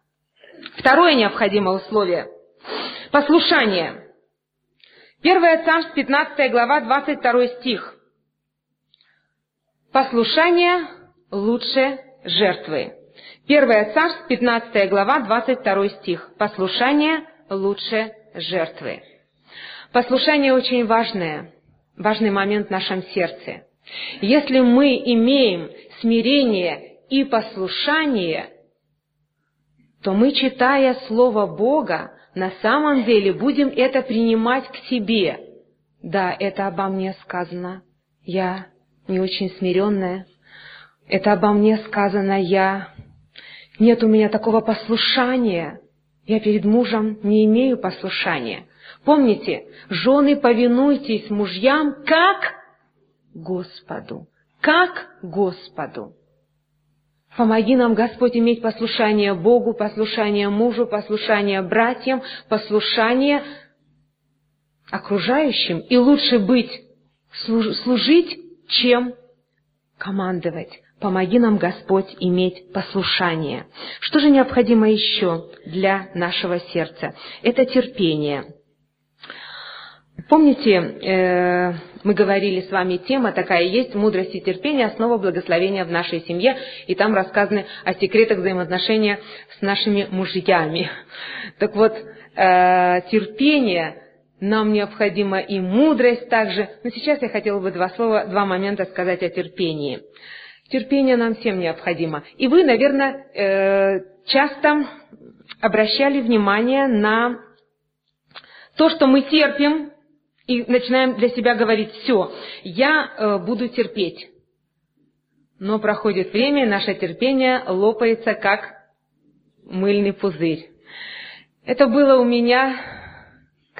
Второе необходимое условие – послушание. Первое Царств, 15 глава, 22 стих. Послушание лучше жертвы. Первое Царств, 15 глава, 22 стих. Послушание лучше жертвы. Послушание очень важное, важный момент в нашем сердце. Если мы имеем смирение и послушание – то мы, читая Слово Бога, на самом деле будем это принимать к себе. Да, это обо мне сказано. Я не очень смиренная. Это обо мне сказано. Я... Нет у меня такого послушания. Я перед мужем не имею послушания. Помните, жены, повинуйтесь мужьям, как Господу. Как Господу. Помоги нам, Господь, иметь послушание Богу, послушание мужу, послушание братьям, послушание окружающим. И лучше быть, служить, чем командовать. Помоги нам, Господь, иметь послушание. Что же необходимо еще для нашего сердца? Это терпение. Помните, э, мы говорили с вами, тема такая есть, мудрость и терпение, основа благословения в нашей семье, и там рассказаны о секретах взаимоотношения с нашими мужьями. Так вот, э, терпение нам необходимо и мудрость также. Но сейчас я хотела бы два слова, два момента сказать о терпении. Терпение нам всем необходимо. И вы, наверное, э, часто обращали внимание на то, что мы терпим, и начинаем для себя говорить, все, я э, буду терпеть. Но проходит время, и наше терпение лопается, как мыльный пузырь. Это было у меня,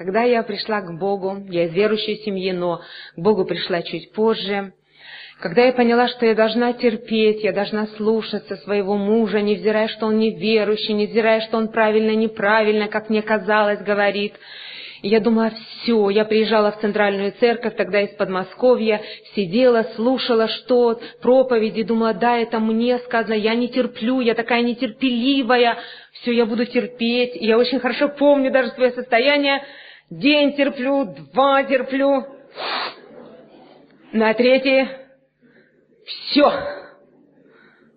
когда я пришла к Богу, я из верующей семьи, но к Богу пришла чуть позже. Когда я поняла, что я должна терпеть, я должна слушаться своего мужа, невзирая, что он неверующий, невзирая, что он правильно, неправильно, как мне казалось, говорит – я думала, все, я приезжала в центральную церковь, тогда из Подмосковья, сидела, слушала что проповеди, думала, да, это мне сказано, я не терплю, я такая нетерпеливая, все, я буду терпеть. Я очень хорошо помню даже свое состояние, день терплю, два терплю, на третий, все.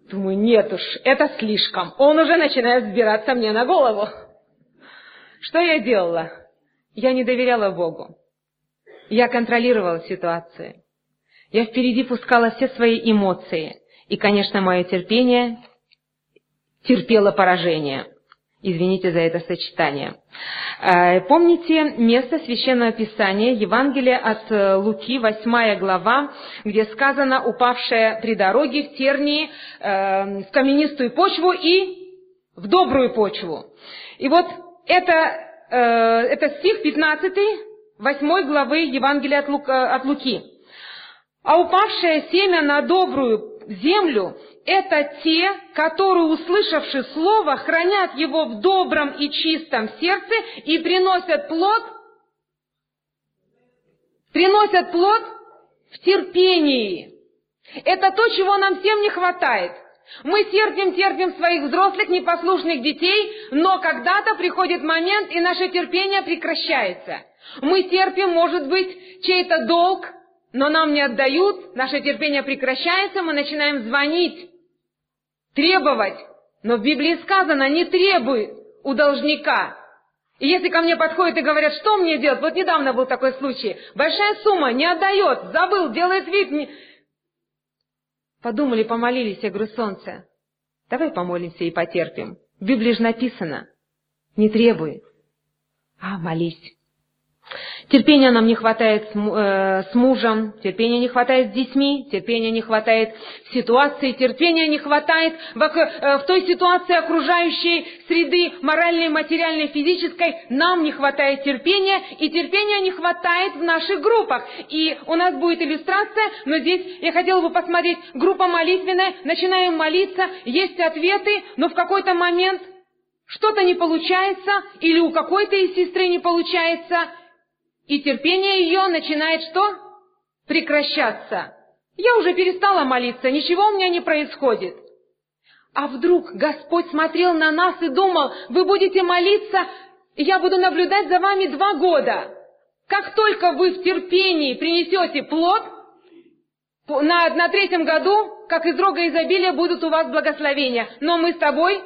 Думаю, нет уж, это слишком. Он уже начинает сбираться мне на голову. Что я делала? Я не доверяла Богу. Я контролировала ситуацию. Я впереди пускала все свои эмоции. И, конечно, мое терпение терпело поражение. Извините за это сочетание. А, помните место Священного Писания, Евангелие от э, Луки, 8 глава, где сказано «упавшая при дороге в тернии, э, в каменистую почву и в добрую почву». И вот это Э, это стих 15, 8 главы Евангелия от, Лука, от Луки. А упавшее семя на добрую землю – это те, которые, услышавши Слово, хранят его в добром и чистом сердце и приносят плод, приносят плод в терпении. Это то, чего нам всем не хватает. Мы терпим, терпим своих взрослых, непослушных детей, но когда-то приходит момент, и наше терпение прекращается. Мы терпим, может быть, чей-то долг, но нам не отдают, наше терпение прекращается, мы начинаем звонить, требовать. Но в Библии сказано, не требуй у должника. И если ко мне подходят и говорят, что мне делать, вот недавно был такой случай, большая сумма, не отдает, забыл, делает вид. Не... Подумали, помолились, я говорю, солнце, давай помолимся и потерпим. В Библии же написано, не требуй, а молись. Терпения нам не хватает с, э, с мужем, терпения не хватает с детьми, терпения не хватает в ситуации, терпения не хватает в, э, в той ситуации окружающей среды моральной, материальной, физической. Нам не хватает терпения, и терпения не хватает в наших группах. И у нас будет иллюстрация, но здесь я хотела бы посмотреть, группа молитвенная, начинаем молиться, есть ответы, но в какой-то момент что-то не получается, или у какой-то из сестры не получается – и терпение ее начинает что? Прекращаться. Я уже перестала молиться, ничего у меня не происходит. А вдруг Господь смотрел на нас и думал, вы будете молиться, и я буду наблюдать за вами два года. Как только вы в терпении принесете плод, на, на третьем году, как из рога изобилия, будут у вас благословения. Но мы с тобой,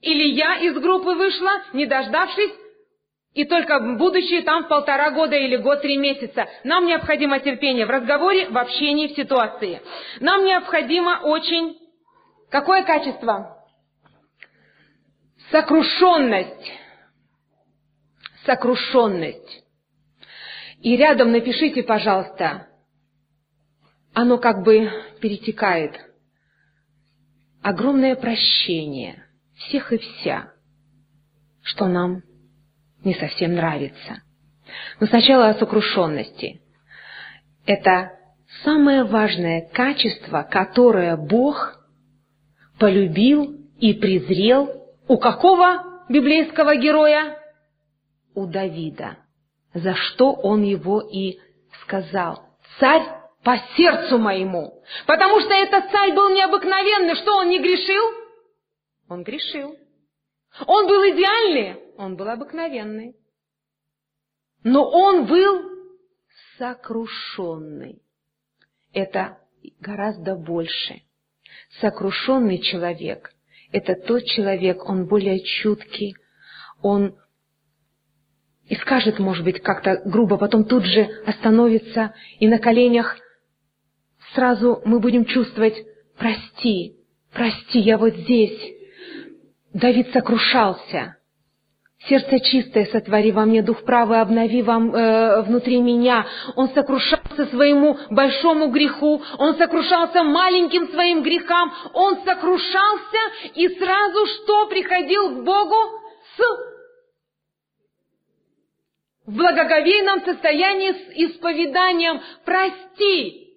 или я из группы вышла, не дождавшись, и только будущее там в полтора года или год, три месяца. Нам необходимо терпение в разговоре, в общении, в ситуации. Нам необходимо очень... Какое качество? Сокрушенность. Сокрушенность. И рядом напишите, пожалуйста, оно как бы перетекает. Огромное прощение всех и вся, что нам не совсем нравится. Но сначала о сокрушенности. Это самое важное качество, которое Бог полюбил и презрел у какого библейского героя? У Давида, за что он его и сказал. Царь по сердцу моему. Потому что этот царь был необыкновенный. Что он не грешил? Он грешил. Он был идеальный, он был обыкновенный. Но он был сокрушенный. Это гораздо больше. Сокрушенный человек – это тот человек, он более чуткий, он и скажет, может быть, как-то грубо, потом тут же остановится, и на коленях сразу мы будем чувствовать «Прости, прости, я вот здесь, Давид сокрушался. Сердце чистое сотвори во мне, дух правый обнови вам э, внутри меня. Он сокрушался своему большому греху, он сокрушался маленьким своим грехам, он сокрушался и сразу что приходил к Богу с в благоговейном состоянии с исповеданием «Прости».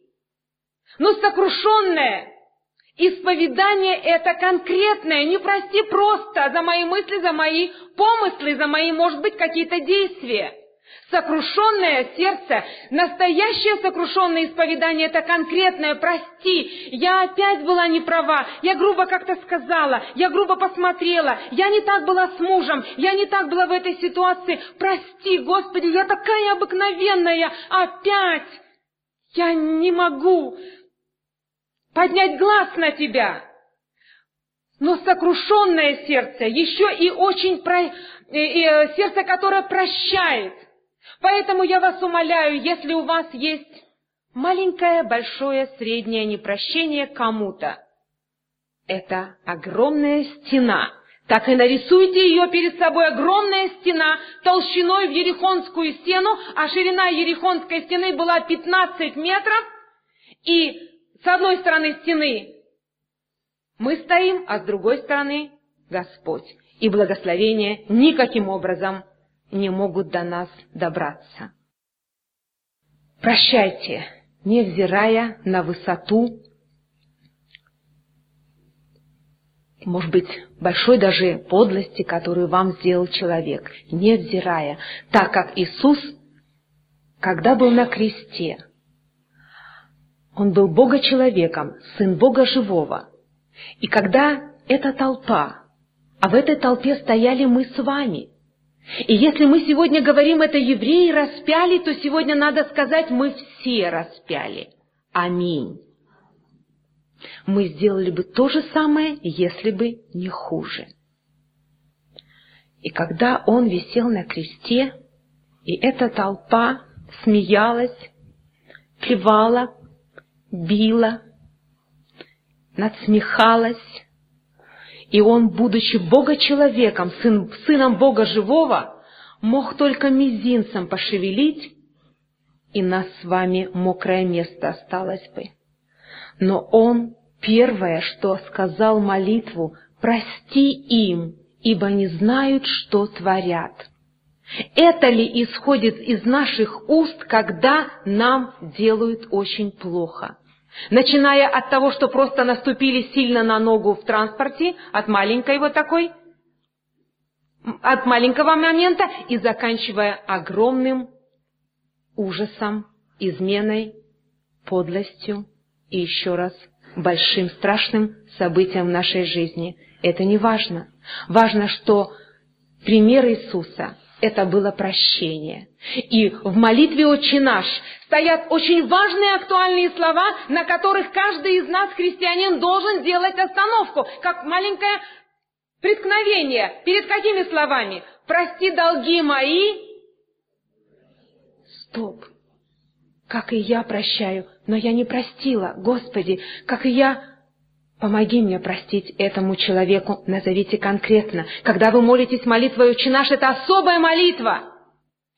Но сокрушенное Исповедание – это конкретное, не прости просто за мои мысли, за мои помыслы, за мои, может быть, какие-то действия. Сокрушенное сердце, настоящее сокрушенное исповедание – это конкретное «прости». Я опять была не права, я грубо как-то сказала, я грубо посмотрела, я не так была с мужем, я не так была в этой ситуации. Прости, Господи, я такая обыкновенная, опять я не могу поднять глаз на тебя. Но сокрушенное сердце еще и очень про... и, э, сердце, которое прощает. Поэтому я вас умоляю, если у вас есть маленькое, большое, среднее непрощение кому-то, это огромная стена. Так и нарисуйте ее перед собой. Огромная стена толщиной в Ерехонскую стену, а ширина Ерехонской стены была 15 метров, и с одной стороны стены мы стоим, а с другой стороны Господь. И благословения никаким образом не могут до нас добраться. Прощайте, невзирая на высоту, может быть, большой даже подлости, которую вам сделал человек, невзирая, так как Иисус, когда был на кресте, Он был Бога-человеком, Сын Бога Живого. И когда эта толпа, а в этой толпе стояли мы с вами – и если мы сегодня говорим, это евреи распяли, то сегодня надо сказать, мы все распяли. Аминь. Мы сделали бы то же самое, если бы не хуже. И когда он висел на кресте, и эта толпа смеялась, плевала, била, надсмехалась, и он, будучи Бога-человеком, сын, сыном Бога живого, мог только мизинцем пошевелить, и нас с вами мокрое место осталось бы. Но он первое, что сказал молитву, «Прости им, ибо не знают, что творят». Это ли исходит из наших уст, когда нам делают очень плохо? Начиная от того, что просто наступили сильно на ногу в транспорте, от маленькой вот такой, от маленького момента, и заканчивая огромным ужасом, изменой, подлостью и еще раз большим страшным событием в нашей жизни. Это не важно. Важно, что пример Иисуса это было прощение. И в молитве «Отче наш» стоят очень важные актуальные слова, на которых каждый из нас, христианин, должен делать остановку, как маленькое преткновение. Перед какими словами? «Прости долги мои». Стоп. Как и я прощаю, но я не простила. Господи, как и я Помоги мне простить этому человеку, назовите конкретно. Когда вы молитесь молитвой «Отче наш», это особая молитва.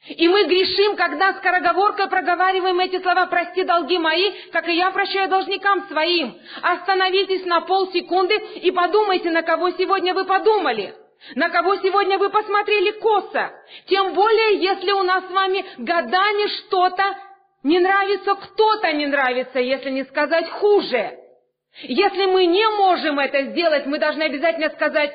И мы грешим, когда скороговоркой проговариваем эти слова «Прости долги мои, как и я прощаю должникам своим». Остановитесь на полсекунды и подумайте, на кого сегодня вы подумали. На кого сегодня вы посмотрели косо. Тем более, если у нас с вами годами что-то не нравится, кто-то не нравится, если не сказать хуже. Если мы не можем это сделать, мы должны обязательно сказать,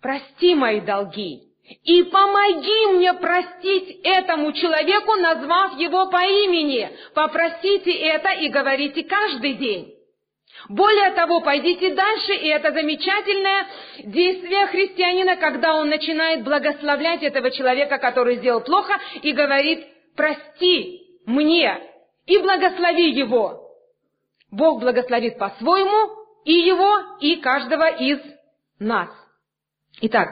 прости мои долги, и помоги мне простить этому человеку, назвав его по имени. Попросите это и говорите каждый день. Более того, пойдите дальше, и это замечательное действие христианина, когда он начинает благословлять этого человека, который сделал плохо, и говорит, прости мне, и благослови его. Бог благословит по-своему и его, и каждого из нас. Итак,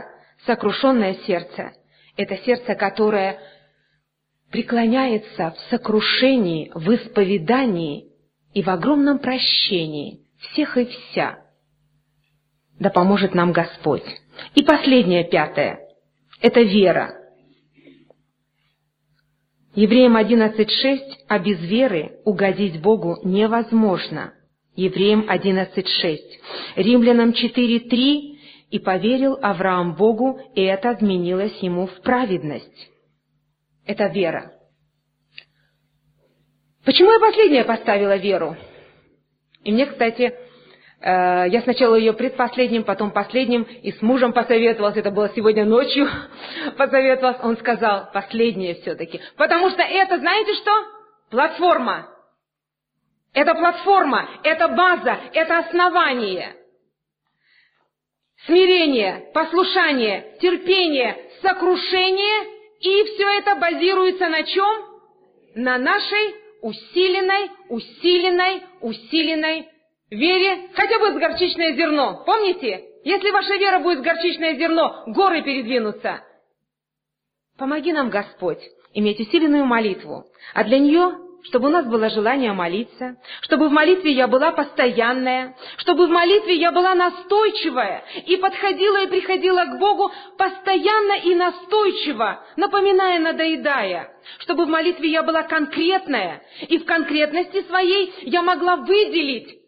сокрушенное сердце – это сердце, которое преклоняется в сокрушении, в исповедании и в огромном прощении всех и вся. Да поможет нам Господь. И последнее, пятое – это вера – Евреям 11.6 «А без веры угодить Богу невозможно». Евреям 11.6. Римлянам 4.3 «И поверил Авраам Богу, и это отменилось ему в праведность». Это вера. Почему я последнее поставила веру? И мне, кстати, я сначала ее предпоследним, потом последним, и с мужем посоветовалась, это было сегодня ночью, [LAUGHS] посоветовалась, он сказал, последнее все-таки. Потому что это, знаете что? Платформа. Это платформа, это база, это основание. Смирение, послушание, терпение, сокрушение, и все это базируется на чем? На нашей усиленной, усиленной, усиленной вере хотя бы с горчичное зерно. Помните? Если ваша вера будет горчичное зерно, горы передвинутся. Помоги нам, Господь, иметь усиленную молитву, а для нее чтобы у нас было желание молиться, чтобы в молитве я была постоянная, чтобы в молитве я была настойчивая и подходила и приходила к Богу постоянно и настойчиво, напоминая, надоедая, чтобы в молитве я была конкретная, и в конкретности своей я могла выделить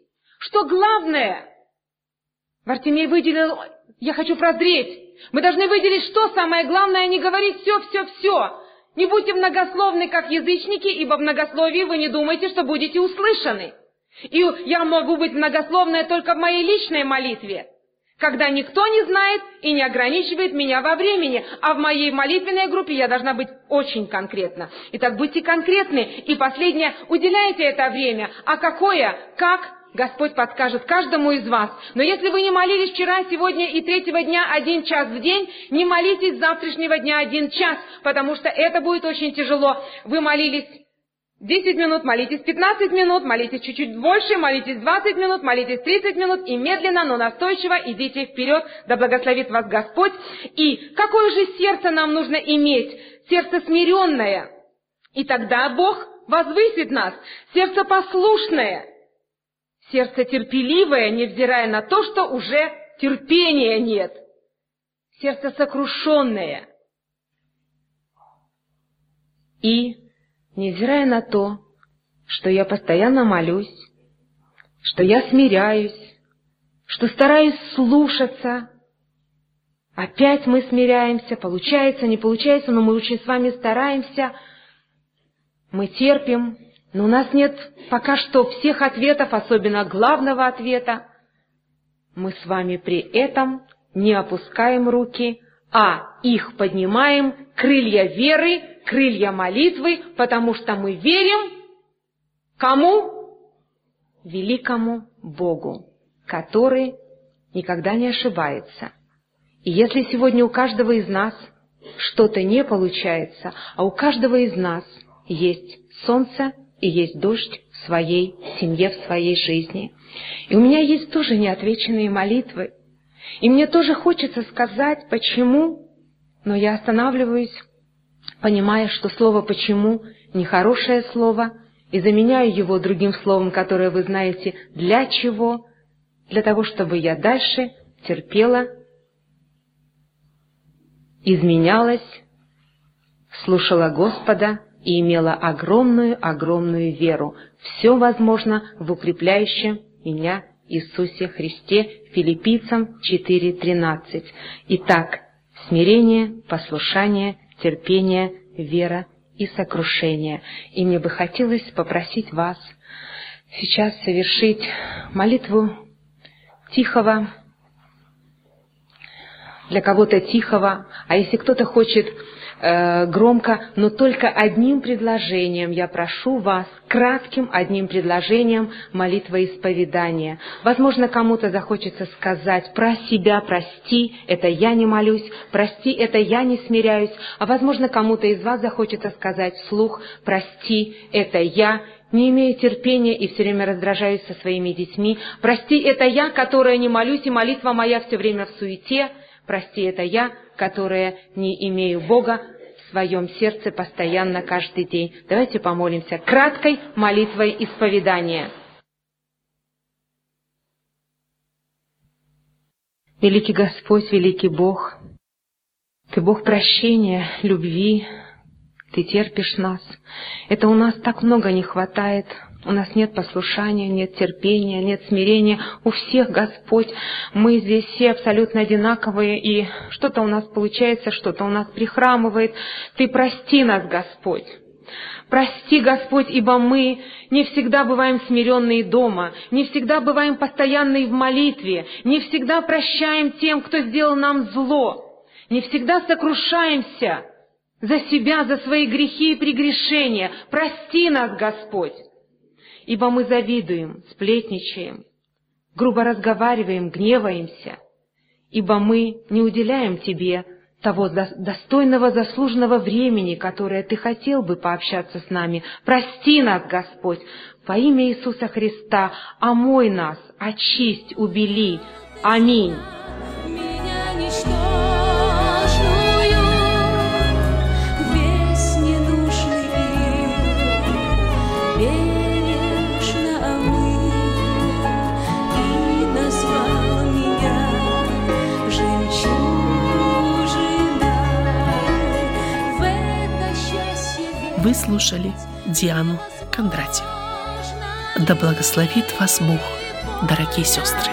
что главное? Вартимей выделил, я хочу прозреть. Мы должны выделить, что самое главное, а не говорить все, все, все. Не будьте многословны, как язычники, ибо в многословии вы не думаете, что будете услышаны. И я могу быть многословной только в моей личной молитве, когда никто не знает и не ограничивает меня во времени, а в моей молитвенной группе я должна быть очень конкретна. Итак, будьте конкретны. И последнее, уделяйте это время. А какое? Как? Господь подскажет каждому из вас. Но если вы не молились вчера, сегодня и третьего дня один час в день, не молитесь завтрашнего дня один час, потому что это будет очень тяжело. Вы молились 10 минут, молитесь 15 минут, молитесь чуть-чуть больше, молитесь 20 минут, молитесь 30 минут и медленно, но настойчиво идите вперед, да благословит вас Господь. И какое же сердце нам нужно иметь? Сердце смиренное. И тогда Бог возвысит нас. Сердце послушное. Сердце терпеливое, невзирая на то, что уже терпения нет. Сердце сокрушенное. И невзирая на то, что я постоянно молюсь, что я смиряюсь, что стараюсь слушаться, опять мы смиряемся, получается, не получается, но мы очень с вами стараемся, мы терпим, но у нас нет пока что всех ответов, особенно главного ответа. Мы с вами при этом не опускаем руки, а их поднимаем, крылья веры, крылья молитвы, потому что мы верим кому? Великому Богу, который никогда не ошибается. И если сегодня у каждого из нас что-то не получается, а у каждого из нас есть солнце и есть дождь в своей семье, в своей жизни. И у меня есть тоже неотвеченные молитвы. И мне тоже хочется сказать, почему, но я останавливаюсь понимая, что слово «почему» — нехорошее слово, и заменяю его другим словом, которое вы знаете «для чего», для того, чтобы я дальше терпела, изменялась, слушала Господа и имела огромную-огромную веру. Все возможно в укрепляющем меня Иисусе Христе, филиппийцам 4.13. Итак, смирение, послушание, терпение, вера и сокрушение. И мне бы хотелось попросить вас сейчас совершить молитву тихого, для кого-то тихого, а если кто-то хочет э, громко, но только одним предложением я прошу вас, кратким одним предложением молитва исповедания. Возможно, кому-то захочется сказать про себя прости, это я не молюсь, прости, это я не смиряюсь, а возможно, кому-то из вас захочется сказать вслух прости, это я не имею терпения и все время раздражаюсь со своими детьми. Прости, это я, которая не молюсь, и молитва моя все время в суете. Прости, это я, которая не имею Бога в своем сердце постоянно каждый день. Давайте помолимся краткой молитвой исповедания. Великий Господь, великий Бог, Ты Бог прощения, любви, Ты терпишь нас. Это у нас так много не хватает, у нас нет послушания, нет терпения, нет смирения. У всех Господь. Мы здесь все абсолютно одинаковые, и что-то у нас получается, что-то у нас прихрамывает. Ты прости нас, Господь. Прости, Господь, ибо мы не всегда бываем смиренные дома, не всегда бываем постоянные в молитве, не всегда прощаем тем, кто сделал нам зло, не всегда сокрушаемся за себя, за свои грехи и прегрешения. Прости нас, Господь ибо мы завидуем, сплетничаем, грубо разговариваем, гневаемся, ибо мы не уделяем Тебе того достойного, заслуженного времени, которое Ты хотел бы пообщаться с нами. Прости нас, Господь, во имя Иисуса Христа, омой нас, очисть, убели. Аминь. Вы слушали Диану Кондратьеву. Да благословит вас Бог, дорогие сестры.